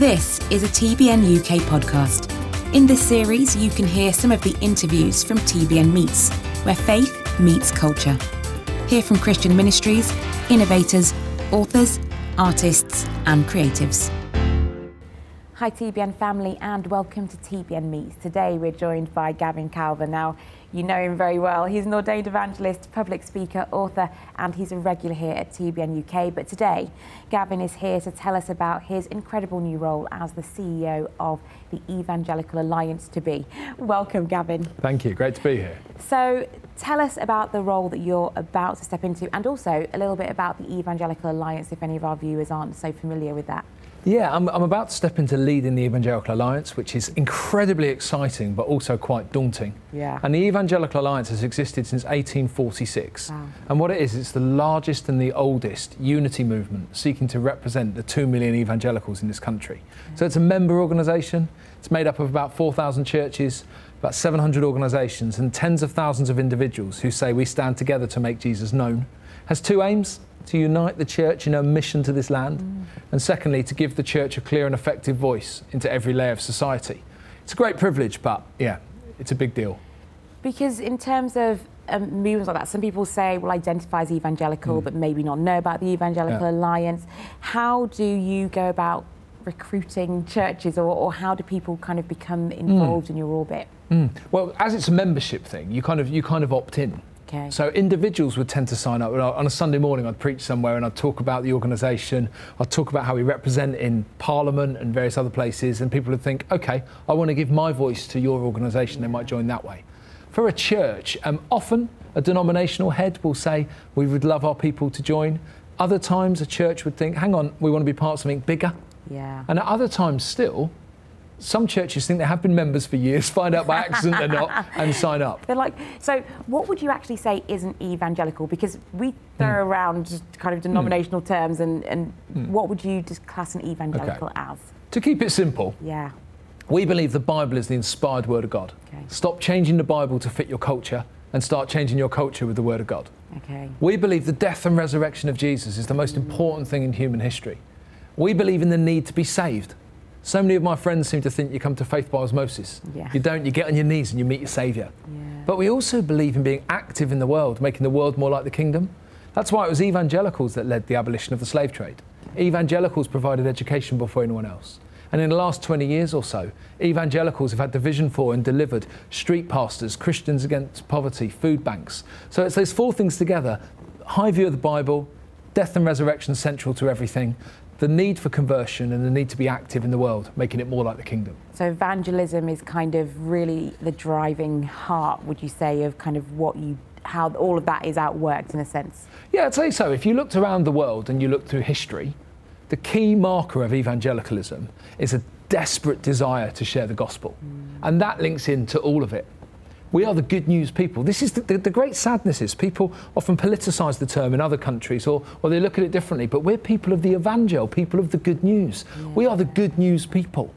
This is a TBN UK podcast. In this series, you can hear some of the interviews from TBN Meets, where faith meets culture. Hear from Christian ministries, innovators, authors, artists, and creatives. Hi, TBN family, and welcome to TBN Meets. Today, we're joined by Gavin Calver. Now, you know him very well. He's an ordained evangelist, public speaker, author, and he's a regular here at TBN UK. But today, Gavin is here to tell us about his incredible new role as the CEO of the Evangelical Alliance to Be. Welcome, Gavin. Thank you. Great to be here. So, tell us about the role that you're about to step into, and also a little bit about the Evangelical Alliance if any of our viewers aren't so familiar with that. Yeah, I'm, I'm, about to step into leading the Evangelical Alliance, which is incredibly exciting but also quite daunting. Yeah. And the Evangelical Alliance has existed since 1846. Wow. And what it is, it's the largest and the oldest unity movement seeking to represent the 2 million evangelicals in this country. Mm. So it's a member organisation, it's made up of about 4,000 churches, about 700 organisations, and tens of thousands of individuals who say we stand together to make Jesus known. Has two aims to unite the church in a mission to this land, mm. and secondly, to give the church a clear and effective voice into every layer of society. It's a great privilege, but yeah, it's a big deal. Because in terms of um, movements like that, some people say, well, identify as evangelical, mm. but maybe not know about the Evangelical yeah. Alliance. How do you go about recruiting churches, or, or how do people kind of become involved mm. in your orbit? Mm. Well, as it's a membership thing, you kind of you kind of opt in. Okay. So individuals would tend to sign up. On a Sunday morning, I'd preach somewhere and I'd talk about the organisation. I'd talk about how we represent in Parliament and various other places, and people would think, okay, I want to give my voice to your organisation. They might join that way. For a church, um, often a denominational head will say, we would love our people to join. Other times, a church would think, hang on, we want to be part of something bigger. Yeah. And at other times, still, some churches think they have been members for years, find out by accident they're not, and sign up. They're like, so what would you actually say isn't evangelical? Because we throw mm. around kind of denominational mm. terms, and, and mm. what would you just class an evangelical okay. as? To keep it simple, yeah. we believe the Bible is the inspired word of God. Okay. Stop changing the Bible to fit your culture and start changing your culture with the word of God. Okay. We believe the death and resurrection of Jesus is the most important thing in human history. We believe in the need to be saved. So many of my friends seem to think you come to faith by osmosis. Yeah. You don't, you get on your knees and you meet your Saviour. Yeah. But we also believe in being active in the world, making the world more like the kingdom. That's why it was evangelicals that led the abolition of the slave trade. Evangelicals provided education before anyone else. And in the last 20 years or so, evangelicals have had the vision for and delivered street pastors, Christians against poverty, food banks. So it's those four things together high view of the Bible, death and resurrection central to everything, the need for conversion and the need to be active in the world, making it more like the kingdom. So evangelism is kind of really the driving heart, would you say, of kind of what you how all of that is outworked in a sense? Yeah, I'd say so. If you looked around the world and you looked through history, the key marker of evangelicalism is a desperate desire to share the gospel. Mm. And that links into all of it. We are the good news people. This is the, the, the, great sadness is people often politicize the term in other countries or, or they look at it differently, but we're people of the evangel, people of the good news. Yeah. We are the good news people.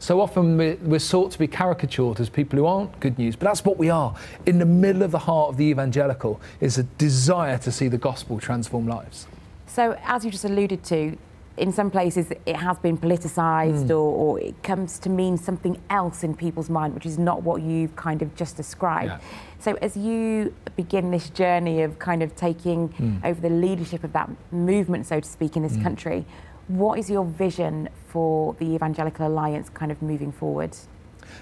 So often we're, we're sought to be caricatured as people who aren't good news, but that's what we are. In the middle of the heart of the evangelical is a desire to see the gospel transform lives. So, as you just alluded to, in some places it has been politicised mm. or, or, it comes to mean something else in people's mind, which is not what you've kind of just described. Yeah. So as you begin this journey of kind of taking mm. over the leadership of that movement, so to speak, in this mm. country, what is your vision for the Evangelical Alliance kind of moving forward?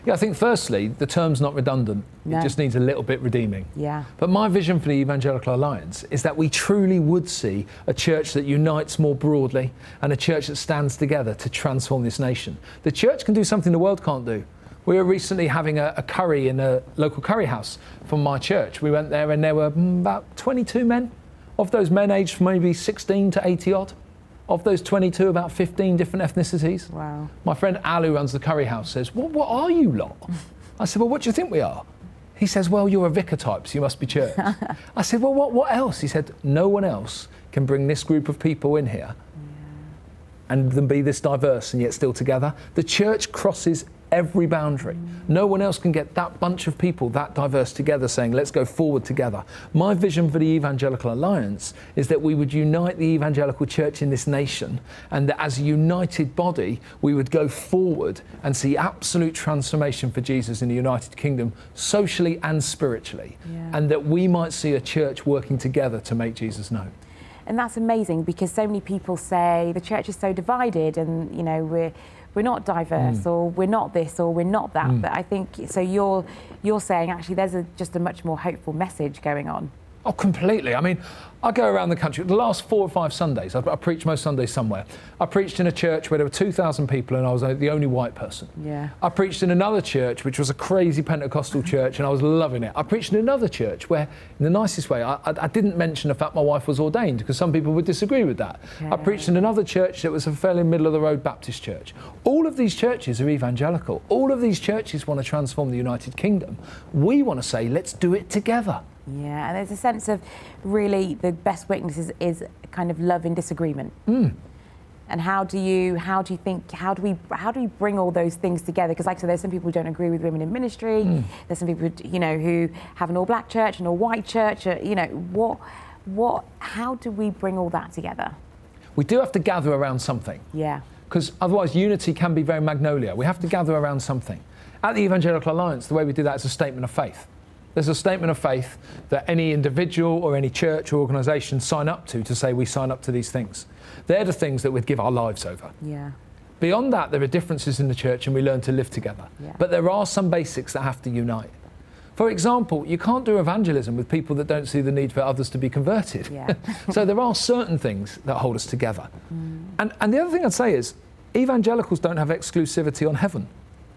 Yeah, I think firstly, the term's not redundant. No. It just needs a little bit redeeming. Yeah. But my vision for the Evangelical Alliance is that we truly would see a church that unites more broadly and a church that stands together to transform this nation. The church can do something the world can't do. We were recently having a, a curry in a local curry house from my church. We went there and there were mm, about 22 men. Of those men aged from maybe 16 to 80 odd. Of those 22, about 15 different ethnicities. Wow. My friend Al, who runs the curry house, says, well, What are you lot? I said, Well, what do you think we are? He says, Well, you're a vicar type, so you must be church. I said, Well, what, what else? He said, No one else can bring this group of people in here yeah. and them be this diverse and yet still together. The church crosses every boundary. No one else can get that bunch of people that diverse together saying, let's go forward together. My vision for the Evangelical Alliance is that we would unite the evangelical church in this nation and that as a united body, we would go forward and see absolute transformation for Jesus in the United Kingdom, socially and spiritually. Yeah. And that we might see a church working together to make Jesus known. And that's amazing because so many people say the church is so divided and, you know, we're we're not diverse hmm. or we're not this or we're not that. Hmm. But I think so you're you're saying actually there's a, just a much more hopeful message going on. Oh, completely. I mean, I go around the country. The last four or five Sundays, I, I preach most Sundays somewhere. I preached in a church where there were 2,000 people and I was the only white person. Yeah. I preached in another church, which was a crazy Pentecostal church, and I was loving it. I preached in another church where, in the nicest way, I, I, I didn't mention the fact my wife was ordained because some people would disagree with that. I preached in another church that was a fairly middle of the road Baptist church. All of these churches are evangelical. All of these churches want to transform the United Kingdom. We want to say, let's do it together. Yeah, and there's a sense of really the best witness is, is kind of love in disagreement. And how do you how do you think how do we how do we bring all those things together? Because like I said, there's some people who don't agree with women in ministry. There's some people who, you know who have an all black church and a white church. uh, You know what what how do we bring all that together? We do have to gather around something. Yeah, because otherwise unity can be very magnolia. We have to gather around something. At the Evangelical Alliance, the way we do that is a statement of faith. There's a statement of faith that any individual or any church or organisation sign up to to say we sign up to these things. They're the things that we'd give our lives over. yeah, Beyond that, there are differences in the church and we learn to live together. Yeah. But there are some basics that have to unite. For example, you can't do evangelism with people that don't see the need for others to be converted. Yeah. so there are certain things that hold us together. Mm. And, and the other thing I'd say is evangelicals don't have exclusivity on heaven.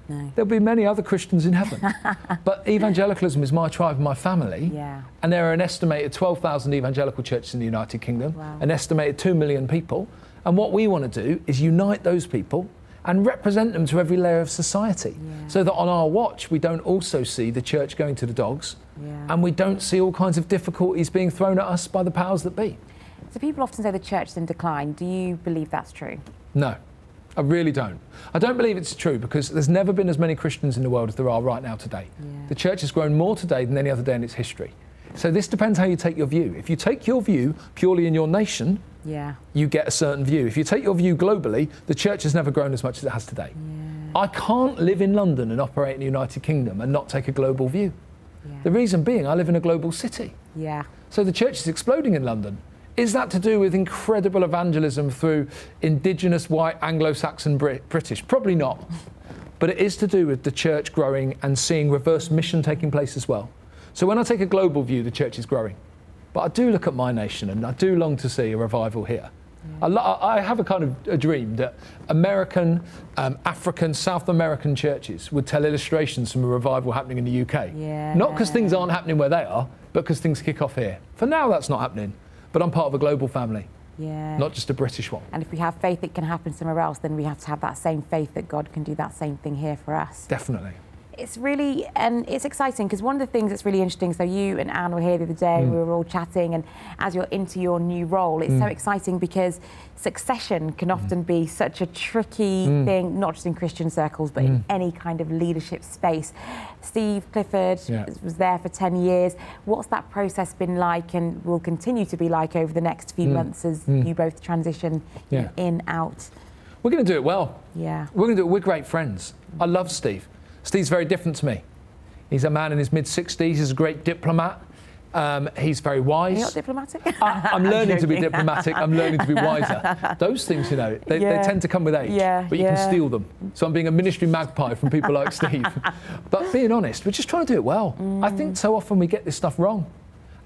No, There'll be many other Christians in heaven. but evangelicalism is my tribe and my family. yeah, And there are an estimated 12,000 evangelical churches in the United Kingdom, Wow. an estimated 2 million people. And what we want to do is unite those people and represent them to every layer of society. Yeah. So that on our watch, we don't also see the church going to the dogs yeah. and we don't see all kinds of difficulties being thrown at us by the powers that be. so people often say the church is in decline. Do you believe that's true? No, I really don't. I don't believe it's true because there's never been as many Christians in the world as there are right now today. Yeah. The church has grown more today than any other day in its history. So this depends how you take your view. If you take your view purely in your nation, Yeah, you get a certain view. If you take your view globally, the church has never grown as much as it has today. yeah, I can't live in London and operate in the United Kingdom and not take a global view. yeah, The reason being, I live in a global city. yeah, So the church is exploding in London. Is that to do with incredible evangelism through indigenous white Anglo-Saxon Brit- British? Probably not. But it is to do with the church growing and seeing reverse mission taking place as well. So when I take a global view, the church is growing. But I do look at my nation and I do long to see a revival here. I, lo- I have a kind of a dream that American, um, African, South American churches would tell illustrations from a revival happening in the UK. Yeah. Not because things aren't happening where they are, but because things kick off here. For now, that's not happening. But I'm part of a global family, yeah. not just a British one. And if we have faith it can happen somewhere else, then we have to have that same faith that God can do that same thing here for us. Definitely. It's really, and it's exciting because one of the things that's really interesting. So you and Anne were here the other day. Mm. We were all chatting, and as you're into your new role, it's so exciting because succession can Mm. often be such a tricky thing, not just in Christian circles, but Mm. in any kind of leadership space. Steve Clifford Yeah. was there for 10 years. What's that process been like, and will continue to be like over the next few months as you both transition Mm. Yeah. in, out? We're going to do it well. Yeah. We're going to do it. We're great friends. I love Steve. Steve's very different to me. He's a man in his mid 60s. He's a great diplomat. Um, he's very wise. You're not diplomatic? I, I'm learning to be diplomatic. I'm learning to be wiser. Those things, you know, they, Yeah. they tend to come with age, Yeah, but you yeah. can steal them. So I'm being a ministry magpie from people like Steve. But being honest, we're just trying to do it well. I Mm. think so often we get this stuff wrong.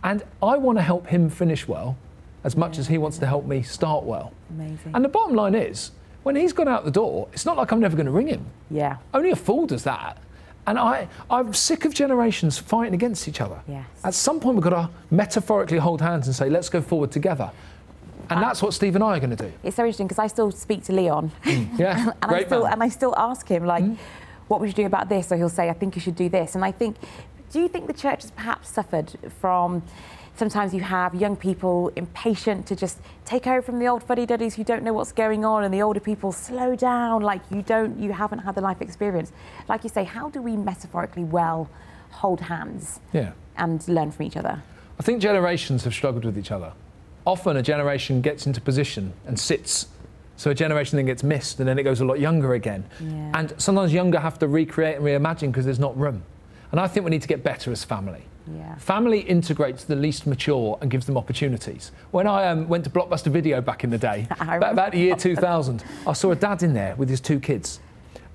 And I want to help him finish well as much as he wants to help me start well. Amazing. And the bottom line is, when he's gone out the door, it's not like I'm never going to ring him. yeah. Only a fool does that. And I, I'm sick of generations fighting against each other. Yes. At some point, we've got to metaphorically hold hands and say, let's go forward together. And that's what Steve and I are going to do. It's so interesting because I still speak to Leon, mm. Yeah, and I still man. and I still ask him like, mm. what would you do about this? Or he'll say, I think you should do this. And I think, do you think the church has perhaps suffered from sometimes you have young people impatient to just take over from the old fuddy duddies who don't know what's going on, and the older people slow down, like you don't, you haven't had the life experience. Like you say, how do we metaphorically well hold hands Yeah. and learn from each other? I think generations have struggled with each other. Often a generation gets into position and sits, so a generation then gets missed, and then it goes a lot younger again. Yeah. And sometimes younger have to recreate and reimagine because there's not room. And I think we need to get better as family. Yeah. Family integrates the least mature and gives them opportunities. When I um, went to Blockbuster Video back in the day, about, about the year 2000, I saw a dad in there with his two kids.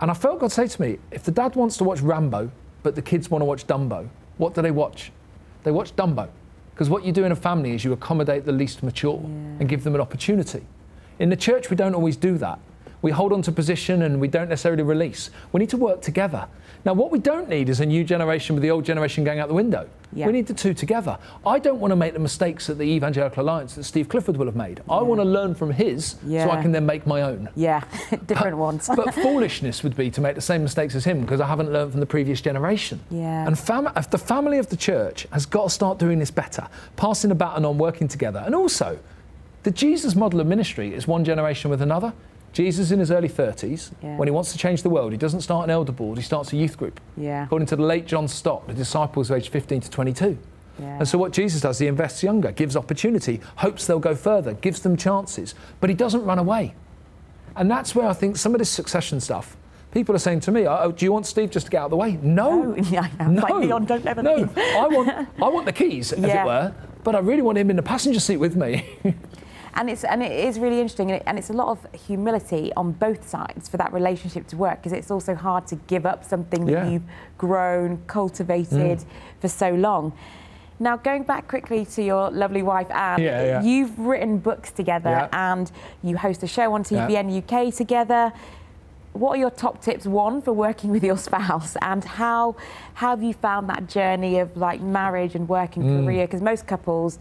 And I felt God say to me, if the dad wants to watch Rambo, but the kids want to watch Dumbo, what do they watch? They watch Dumbo. Because what you do in a family is you accommodate the least mature and give them an opportunity. In the church, we don't always do that. We hold on to position and we don't necessarily release. We need to work together. Now, what we don't need is a new generation with the old generation going out the window. Yeah. We need the two together. I don't want to make the mistakes that the Evangelical Alliance that Steve Clifford will have made. I want to learn from his so I can then make my own. Yeah, different ones. But foolishness would be to make the same mistakes as him because I haven't learned from the previous generation. Yeah. And fam- if the family of the church has got to start doing this better, passing the baton on, working together. And also, the Jesus model of ministry is one generation with another. Jesus in his early 30s, Yeah. when he wants to change the world, he doesn't start an elder board, he starts a youth group. Yeah. According to the late John Stott, the disciples were aged 15 to 22. Yeah. And so what Jesus does, he invests younger, gives opportunity, hopes they'll go further, gives them chances, but he doesn't run away. And that's where I think some of this succession stuff, people are saying to me, uh, oh, do you want Steve just to get out of the way? No. No. Yeah, I know. It's like, Leon, don't ever no. I want, I want the keys, as Yeah. it were, but I really want him in the passenger seat with me. And it's and it is really interesting, and, it, and it's a lot of humility on both sides for that relationship to work, because it's also hard to give up something that Yeah. Mm. you've grown, cultivated for so long. Now, going back quickly to your lovely wife Anne, Yeah, yeah. you've written books together, Yeah. and you host a show on. TBN UK together. What are your top tips? One for working with your spouse, and how how have you found that journey of like marriage and work and Mm. career? Because most couples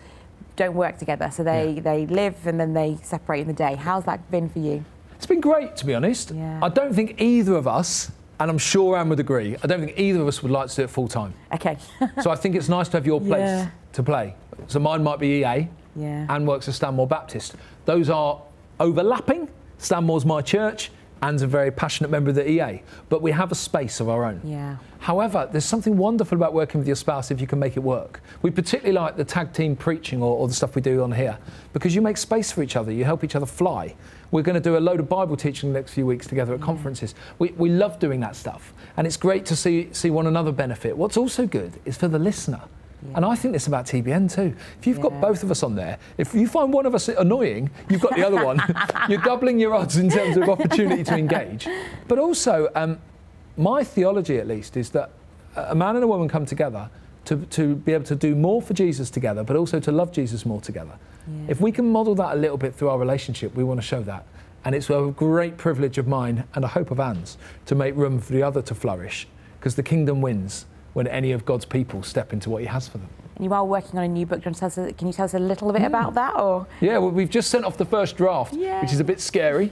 don't work together, so they Yeah. they live and then they separate in the day. How's that been for you? It's been great, to be honest. Yeah. I don't think either of us, and I'm sure Anne would agree, I don't think either of us would like to do it full time. Okay. so I think it's nice to have your place Yeah. to play. So mine might be EA. Yeah. Anne works at Stanmore Baptist. Those are overlapping. Stanmore's my church. Anne's a very passionate member of the EA. But we have a space of our own. Yeah. However, there's something wonderful about working with your spouse if you can make it work. We particularly like the tag team preaching or, or the stuff we do on here because you make space for each other, you help each other fly. We're going to do a load of Bible teaching the next few weeks together at conferences. We, we love doing that stuff, and it's great to see, see one another benefit. What's also good is for the listener. And I think this about TBN too. If you've got both of us on there, if you find one of us annoying, you've got the other one. You're doubling your odds in terms of opportunity to engage. But also, um, my theology at least is that a man and a woman come together to, to be able to do more for Jesus together, but also to love Jesus more together. Yeah. If we can model that a little bit through our relationship, we want to show that. And it's a great privilege of mine and a hope of Anne's to make room for the other to flourish, because the kingdom wins when any of God's people step into what He has for them. And you are working on a new book. Do you tell us, can you tell us a little bit about that? Or Yeah, well, we've just sent off the first draft, Yay. which is a bit scary.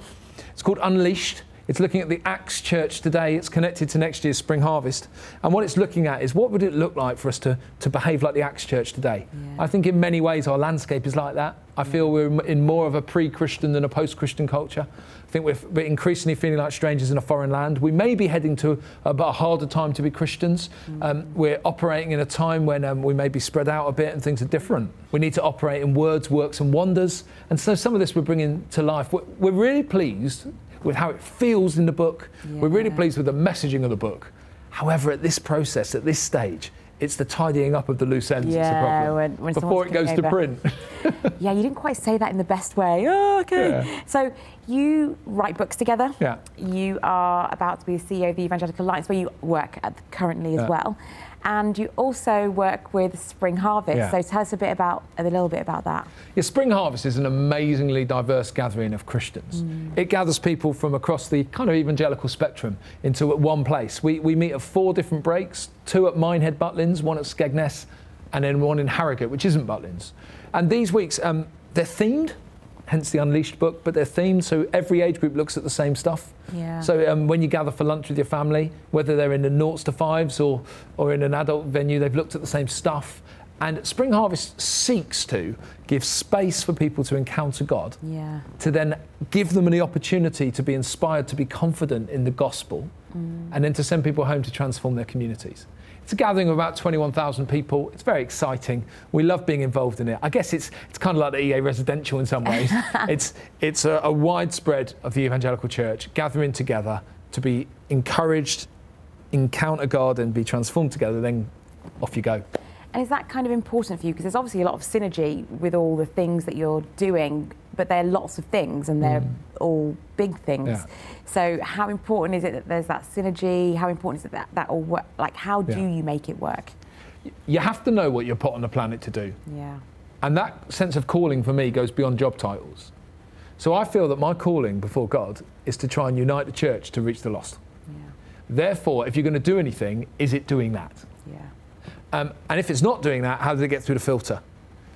It's called Unleashed. It's looking at the Acts Church today. It's connected to next year's spring harvest. And what it's looking at is what would it look like for us to, to behave like the Acts Church today? Yeah. I think in many ways our landscape is like that. I feel we're in more of a pre Christian than a post Christian culture. I think we're, we're increasingly feeling like strangers in a foreign land. We may be heading to a, a harder time to be Christians. Um, we're operating in a time when um, we may be spread out a bit and things are different. We need to operate in words, works, and wonders. And so some of this we're bringing to life. We're, we're really pleased with how it feels in the book. We're really pleased with the messaging of the book. However, at this process, at this stage, it's the tidying up of the loose ends that's the problem. when- when Before it goes to print. yeah, you didn't quite say that in the best way. Oh, okay. Yeah. So you write books together. Yeah. You are about to be the CEO of the Evangelical Alliance, where you work at currently as Yeah. well, and you also work with Spring Harvest. Yeah. So tell us a bit about a little bit about that. Yeah, Spring Harvest is an amazingly diverse gathering of Christians. It gathers people from across the kind of evangelical spectrum into one place. We, we meet at four different breaks two at Minehead Butlins, one at Skegness, and then one in Harrogate, which isn't Butlins. And these weeks, um, they're themed, hence the Unleashed book, but they're themed so every age group looks at the same stuff. Yeah. So um, when you gather for lunch with your family, whether they're in the noughts to fives or, or in an adult venue, they've looked at the same stuff. And Spring Harvest seeks to give space for people to encounter God, Yeah. to then give them the opportunity to be inspired, to be confident in the gospel, and then to send people home to transform their communities. It's a gathering of about 21,000 people. It's very exciting. We love being involved in it. I guess it's, it's kind of like the EA residential in some ways. it's it's a, a widespread of the evangelical church gathering together to be encouraged, encounter God, and be transformed together. Then off you go. And is that kind of important for you? Because there's obviously a lot of synergy with all the things that you're doing, but they're lots of things and they're all big things. Yeah. So how important is it that there's that synergy? How important is it that that all work? Like how do Yeah. you make it work? You have to know what you're put on the planet to do. Yeah. And that sense of calling for me goes beyond job titles. So I feel that my calling before God is to try and unite the church to reach the lost. Yeah. Therefore, if you're going to do anything, is it doing that? Yeah. Um, and if it's not doing that, how does it get through the filter?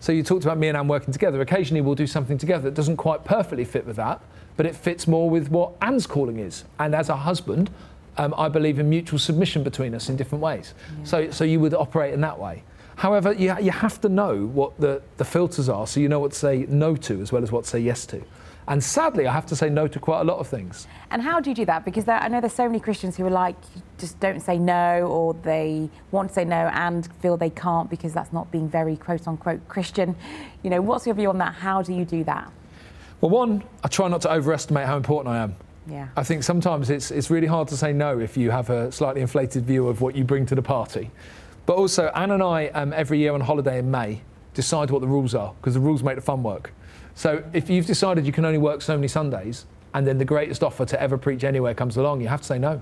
So you talked about me and Anne working together. Occasionally we'll do something together that doesn't quite perfectly fit with that, but it fits more with what Anne's calling is. And as a husband, um, I believe in mutual submission between us in different ways. So, so you would operate in that way. However, you, you have to know what the, the filters are so you know what to say no to as well as what to say yes to. And sadly, I have to say no to quite a lot of things. And how do you do that? Because there, I know there's so many Christians who are like, just don't say no, or they want to say no and feel they can't because that's not being very quote unquote Christian. You know, what's your view on that? How do you do that? Well, one, I try not to overestimate how important I am. Yeah. I think sometimes it's, it's really hard to say no if you have a slightly inflated view of what you bring to the party. But also, Anne and I, um, every year on holiday in May, decide what the rules are because the rules make the fun work. So if you've decided you can only work so many Sundays and then the greatest offer to ever preach anywhere comes along, you have to say no.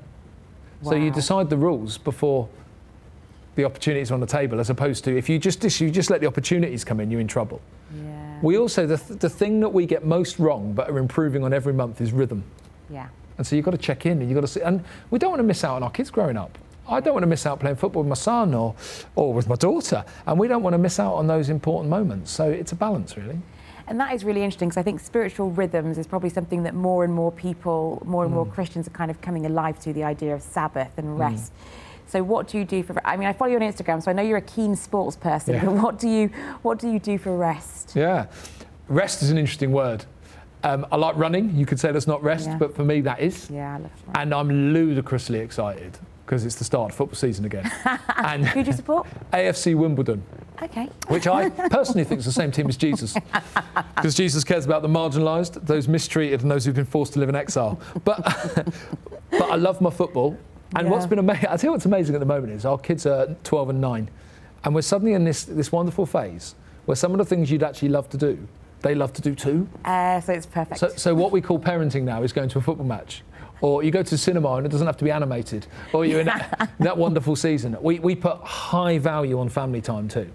So you decide the rules before the opportunities are on the table, as opposed to if you just if you just let the opportunities come in, you're in trouble. Yeah. We also the, th- the thing that we get most wrong but are improving on every month is rhythm. Yeah. And so you've got to check in and you've got to see. And we don't want to miss out on our kids growing up. I don't want to miss out playing football with my son or, or with my daughter. And we don't want to miss out on those important moments. So it's a balance, really. And that is really interesting because I think spiritual rhythms is probably something that more and more people, more and more Christians are kind of coming alive to the idea of Sabbath and rest. So what do you do for I mean I follow you on Instagram so I know you're a keen sports person Yeah. but what do you what do you do for rest? Yeah. Rest is an interesting word. Um, I like running. You could say that's not rest, Yeah. but for me, that is. Yeah, I love to run. And I'm ludicrously excited because it's the start of football season again. and Who do you support? AFC Wimbledon. Okay. which I personally think is the same team as Jesus. Because Jesus cares about the marginalised, those mistreated, and those who've been forced to live in exile. But, but I love my football. And what's Yeah. been amazing, I tell you what's amazing at the moment is our kids are 12 and 9. And we're suddenly in this, this wonderful phase where some of the things you'd actually love to do, they love to do too. Uh, so it's perfect. So, so what we call parenting now is going to a football match. Or you go to cinema and it doesn't have to be animated. Or you're in that, that wonderful season. We, we put high value on family time too.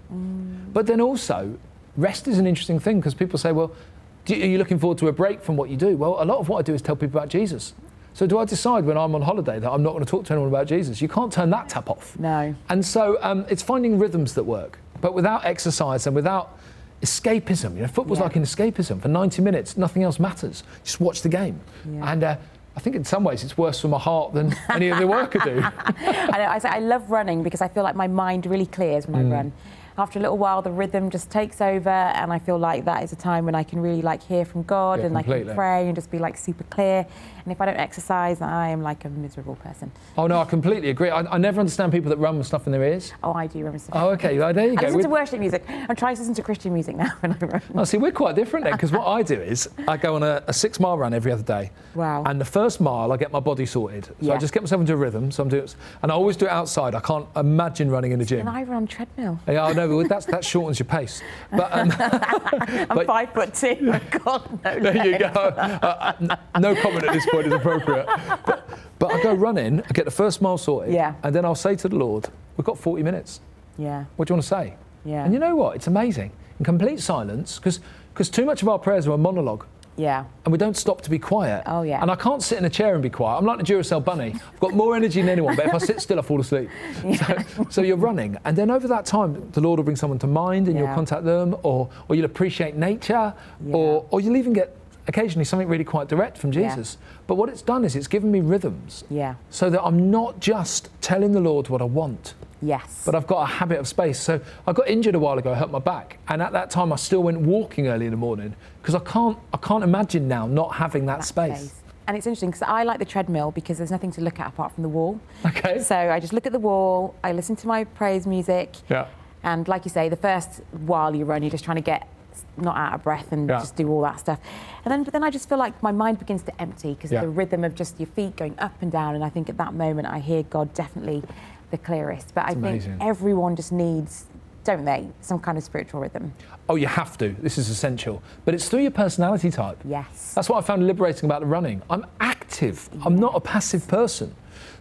But then also, rest is an interesting thing because people say, well, do, are you looking forward to a break from what you do? Well, a lot of what I do is tell people about Jesus. So do I decide when I'm on holiday that I'm not going to talk to anyone about Jesus? You can't turn that tap off. no. And so um, it's finding rhythms that work, but without exercise and without escapism. You know, football's Yeah. like an escapism. For 90 minutes, nothing else matters. Just watch the game. Yeah. And uh, I think in some ways it's worse for my heart than any of the work I do. I, know, I say I love running because I feel like my mind really clears when Mm. I run. After a little while, the rhythm just takes over, and I feel like that is a time when I can really like hear from God Yeah, and I can pray and just be like super clear. And if I don't exercise, I am like a miserable person. oh no, I completely agree. I, I never understand people that run with stuff in their ears. Oh, I do remember. Oh, okay, well, there you I go. listen to We're- worship music. I'm trying to listen to Christian music now when I run. Oh, see, we're quite different then, because what I do is I go on a, a six mile run every other day. Wow. And the first mile, I get my body sorted. So Yeah. I just get myself into a rhythm. So I'm doing, and I always do it outside. I can't imagine running in the gym. And I run on treadmill. Yeah, I know, but that's, that shortens your pace. But um, I'm But- five foot two. Oh, God, no. there you go. Uh, no comment at this point is appropriate. But, but I go running, I get the first mile sorted, Yeah. and then I'll say to the Lord, we've got 40 minutes. Yeah, What do you want to say? yeah, And you know what? It's amazing. In complete silence, because too much of our prayers are a monologue. yeah. and we don't stop to be quiet. Oh, yeah. And I can't sit in a chair and be quiet. I'm like the Duracell bunny. I've got more energy than anyone, but if I sit still, I fall asleep. So, so you're running, and then over that time, the Lord will bring someone to mind, and you'll contact them, or or you'll appreciate nature, or or you'll even get occasionally something really quite direct from Yeah. Jesus. But what it's done is it's given me rhythms, Yeah. so that I'm not just telling the Lord what I want. Yes. but I've got a habit of space. So I got injured a while ago, I hurt my back, and at that time I still went walking early in the morning because I can't I can't imagine now not having that, that space. And it's interesting because I like the treadmill because there's nothing to look at apart from the wall. Okay. So I just look at the wall, I listen to my praise music, Yeah. and like you say, the first while you run, you're just trying to get not out of breath and Yeah. just do all that stuff. And then, but then I just feel like my mind begins to empty because Yeah. the rhythm of just your feet going up and down. And I think at that moment, I hear God definitely the clearest. But I amazing. think everyone just needs, don't they, some kind of spiritual rhythm. Oh, you have to. This is essential. But it's through your personality type. Yes. That's what I found liberating about the running. I'm active. I'm not a passive person.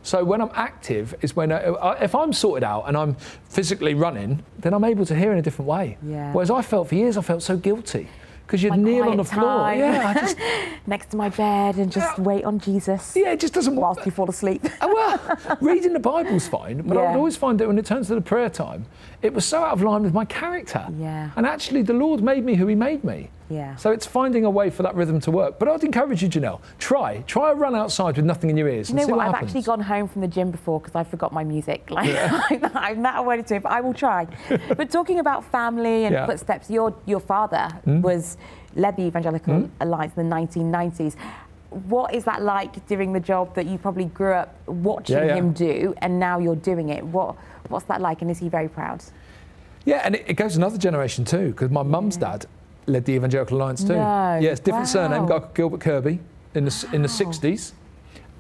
So when I'm active is when I, I- if I'm sorted out and I'm physically running, then I'm able to hear in a different way. Yeah. Whereas I felt for years I felt so guilty because you'd kneel on the floor. Yeah, just Next to my bed and just wait on Jesus yeah, it just doesn't. Work whilst you fall asleep. Uh, well, reading the Bible's fine, but I would always find that when it turns to the prayer time, it was so out of line with my character. Yeah. And actually, the Lord made me who He made me. Yeah. So it's finding a way for that rhythm to work. But I'd encourage you, Janelle, try. Try a run outside with nothing in your ears. You and know see what? what I've actually gone home from the gym before because I forgot my music. Like I'm that wedded to it, but I will try. but talking about family and Yeah. Footsteps, your your father hmm? was led the Evangelical hmm? Alliance in the 1990s. What is that like doing the job that you probably grew up watching Yeah, yeah. him do, and now you're doing it? What what's that like, and is he very proud? Yeah, and it, it goes another generation too, because my mum's dad led the Evangelical Alliance too. No, Yeah, it's different surname, wow. guy called Gilbert Kirby in the s- in the 60s,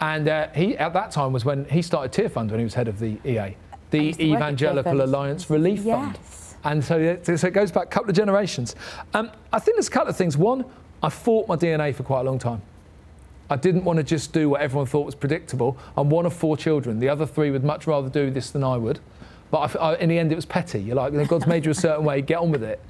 and uh, he at that time was when he started Tear Fund when he was head of the EA, the used to work at Tear Evangelical Alliance Relief Fund. Yes. And so, it- so it goes back a couple of generations. Um, I think there's a couple of things. One, I fought my DNA for quite a long time. I didn't want to just do what everyone thought was predictable. I'm one of four children. The other three would much rather do this than I would. But I I in the end, it was petty. You're like, God's made you a certain way, get on with it.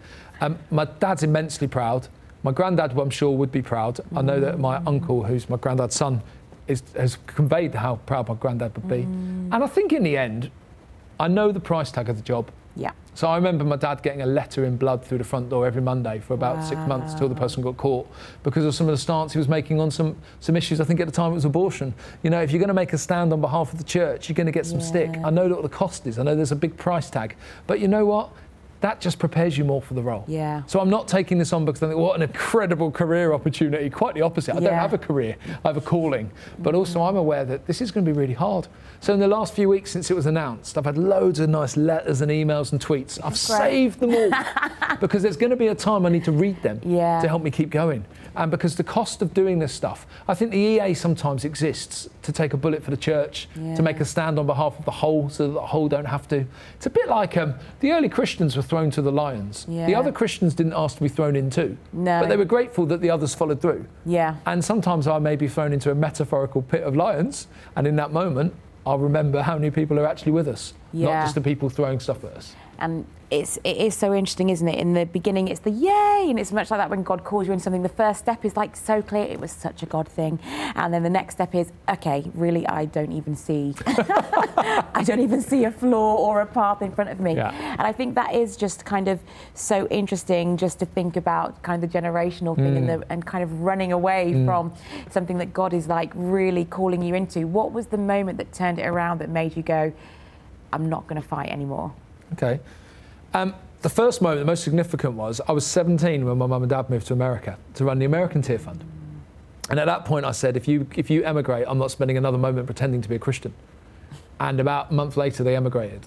Um, my dad's immensely proud. My granddad, I'm sure, would be proud. I know that my uncle, who's my granddad's son, is, has conveyed how proud my granddad would be. And I think in the end, I know the price tag of the job. Yeah. So I remember my dad getting a letter in blood through the front door every Monday for about six months till the person got caught because of some of the stance he was making on some, some issues. I think at the time it was abortion. You know, if you're going to make a stand on behalf of the church, you're going to get some stick. I know what the cost is. I know there's a big price tag. But you know what? That just prepares you more for the role. Yeah. So I'm not taking this on because I think, what an incredible career opportunity. Quite the opposite. I don't have a career, I have a calling. But also, I'm aware that this is going to be really hard. So, in the last few weeks since it was announced, I've had loads of nice letters and emails and tweets. I've saved them all because there's going to be a time I need to read them Yeah. to help me keep going. And because the cost of doing this stuff, I think the EA sometimes exists to take a bullet for the church, Yeah. to make a stand on behalf of the whole so that the whole don't have to. It's a bit like um, the early Christians were thrown to the lions. The other Christians didn't ask to be thrown in too. No. But they were grateful that the others followed through. Yeah. And sometimes I may be thrown into a metaphorical pit of lions, and in that moment, I'll remember how many people are actually with us, not just the people throwing stuff at us. And it's it is so interesting, isn't it? In the beginning, it's the yay, and it's much like that when God calls you into something. The first step is like so clear; it was such a God thing, and then the next step is okay. Really, I don't even see, I don't even see a floor or a path in front of me. Yeah. And I think that is just kind of so interesting, just to think about kind of the generational thing and, Mm. the, and kind of running away from something that God is like really calling you into. What was the moment that turned it around that made you go, "I'm not going to fight anymore"? Okay. Um, the first moment, the most significant was I was 17 when my mum and dad moved to America to run the American Tear Fund. And at that point, I said, if you, if you emigrate, I'm not spending another moment pretending to be a Christian. And about a month later, they emigrated.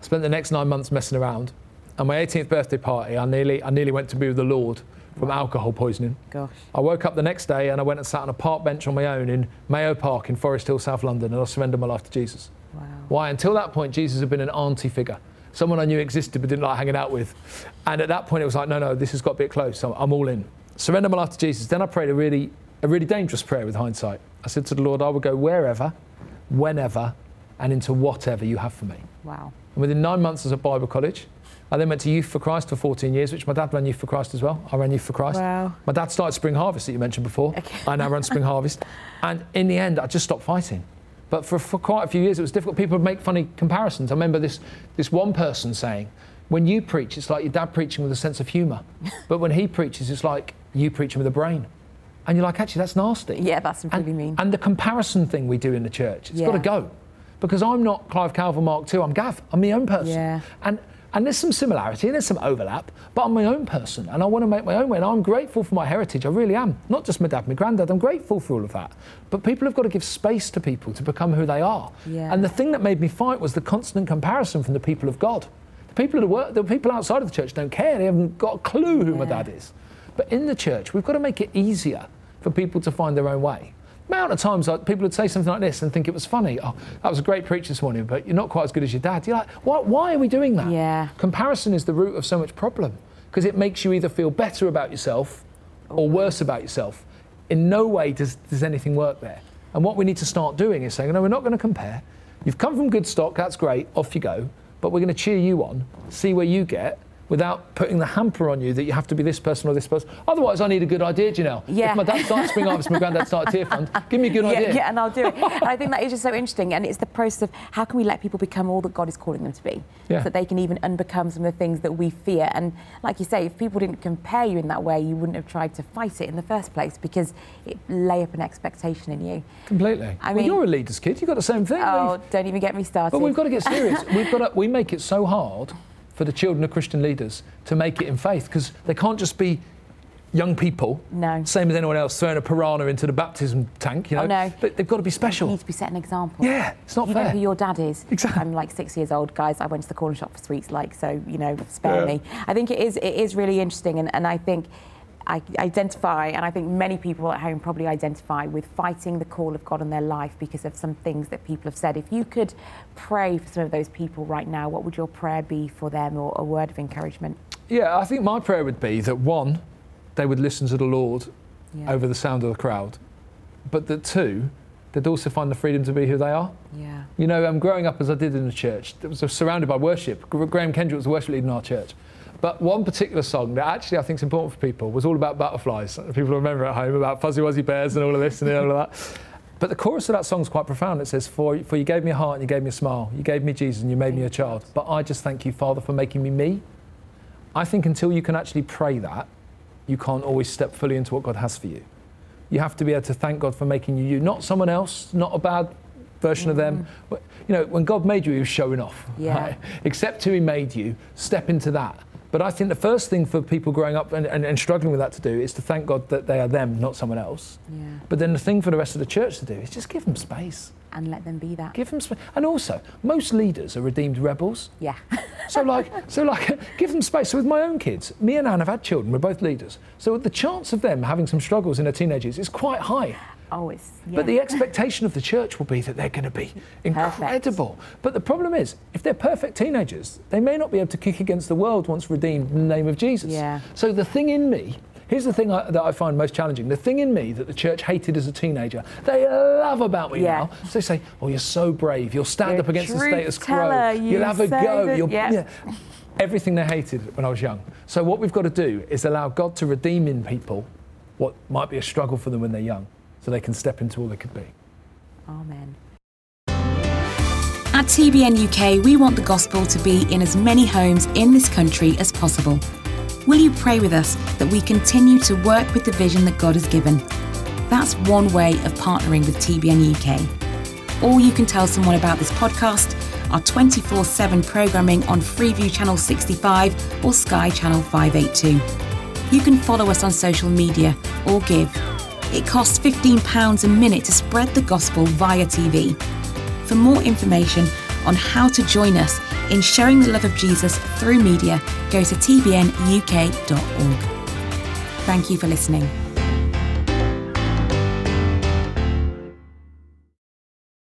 I spent the next nine months messing around. On my 18th birthday party, I nearly, I nearly went to be with the Lord from alcohol poisoning. Gosh. I woke up the next day and I went and sat on a park bench on my own in Mayow Park in Forest Hill, South London, and I surrendered my life to Jesus. Wow. Why? Until that point, Jesus had been an auntie figure, someone I knew existed but didn't like hanging out with. And at that point, it was like, no, no, this has got to be close. I'm, I'm all in. Surrender my life to Jesus. Then I prayed a really, a really dangerous prayer with hindsight. I said to the Lord, I will go wherever, whenever, and into whatever you have for me. Wow. And within nine months, I was at Bible college. I then went to Youth for Christ for 14 years, which my dad ran Youth for Christ as well. I ran Youth for Christ. Wow. My dad started Spring Harvest that you mentioned before. I now run Spring Harvest. And in the end, I just stopped fighting. But for, for quite a few years, it was difficult. People would make funny comparisons. I remember this, this one person saying, when you preach, it's like your dad preaching with a sense of humour. but when he preaches, it's like you preaching with a brain. And you're like, actually, that's nasty. Yeah, that's really and, mean. And the comparison thing we do in the church, it's got to go. because I'm not Clive Calver Mark II. I'm Gav. I'm my own person. Yeah. And and there's some similarity and there's some overlap, but I'm my own person and I want to make my own way. And I'm grateful for my heritage. I really am. Not just my dad, my granddad. I'm grateful for all of that. But people have got to give space to people to become who they are. Yeah. And the thing that made me fight was the constant comparison from the people of God. The people who work, the people outside of the church don't care. They haven't got a clue who my dad is. But in the church, we've got to make it easier for people to find their own way. Amount of times like, people would say something like this and think it was funny. Oh, that was a great preach this morning, but you're not quite as good as your dad. You're like, why, why are we doing that? Yeah. Comparison is the root of so much problem because it makes you either feel better about yourself or worse about yourself. In no way does, does anything work there. And what we need to start doing is saying, no, we're not going to compare. You've come from good stock, that's great, off you go. But we're going to cheer you on, see where you get, without putting the hamper on you that you have to be this person or this person. Otherwise, I need a good idea, Janelle. Yeah. If my dad starts Spring Harvest, my granddad started tear fund, give me a good yeah, idea. yeah, and I'll do it. and I think that is just so interesting. And it's the process of how can we let people become all that God is calling them to be, Yeah. so that they can even unbecome some of the things that we fear. And like you say, if people didn't compare you in that way, you wouldn't have tried to fight it in the first place because it lay up an expectation in you. Completely. I well, mean- you're a leader's kid. You've got the same thing. Oh, We've- don't even get me started. But we've got to get serious. we've got to, we make it so hard for the children of Christian leaders to make it in faith because they can't just be young people, No. same as anyone else, throwing a piranha into the baptism tank. You oh, know, Oh, no. But they've got to be special. You special. need to be set an example. Yeah, it's not you fair. know who your dad is. Exactly. I'm like six years old, guys. I went to the corner shop for sweets, like so. You know, spare Yeah. me. I think it is. It is really interesting, and, and I think I identify, and I think many people at home probably identify with fighting the call of God in their life because of some things that people have said. If you could pray for some of those people right now, what would your prayer be for them, or a word of encouragement? Yeah, I think my prayer would be that one, they would listen to the Lord Yeah. over the sound of the crowd, but that two, they'd also find the freedom to be who they are. Yeah. You know, um, growing up as I did in the church, it was surrounded by worship. Graham Kendrick was the worship leader in our church. But one particular song that actually I think is important for people was all about butterflies. People remember at home about fuzzy wuzzy bears and all of this and all of that. But the chorus of that song is quite profound. It says, for, for you gave me a heart and you gave me a smile. You gave me Jesus and you made me a child. But I just thank you, Father, for making me me. I think until you can actually pray that, you can't always step fully into what God has for you. You have to be able to thank God for making you you, not someone else, not a bad version of them. Mm. You know, when God made you, He was showing off. Yeah. Accept who He made you, step into that. But I think the first thing for people growing up and, and, and struggling with that to do is to thank God that they are them, not someone else. Yeah. But then the thing for the rest of the church to do is just give them space. And let them be that. Give them space. And also, most leaders are redeemed rebels. Yeah. So like, so like, give them space. So with my own kids, me and Anne have had children. We're both leaders. So the chance of them having some struggles in their teenagers is quite high. Oh, it's. Yeah. But the expectation of the church will be that they're going to be incredible. Perfect. But the problem is, if they're perfect teenagers, they may not be able to kick against the world once redeemed in the name of Jesus. Yeah. So the thing in me, here's the thing I, that I find most challenging. The thing in me that the church hated as a teenager, they love about me Yeah. now. So they say, "Oh, you're so brave. You'll stand You're up against the status quo. teller. You'll have a go. that- You'll, yeah. Everything they hated when I was young. So what we've got to do is allow God to redeem in people what might be a struggle for them when they're young, so they can step into all they could be. Amen. At TBN UK, we want the gospel to be in as many homes in this country as possible. Will you pray with us that we continue to work with the vision that God has given? That's one way of partnering with TBN UK. Or you can tell someone about this podcast, our 24 7 programming on Freeview Channel 65 or Sky Channel 582. You can follow us on social media or give. It costs £15 a minute to spread the gospel via TV. For more information on how to join us in sharing the love of Jesus through media, go to tbnuk.org. Thank you for listening.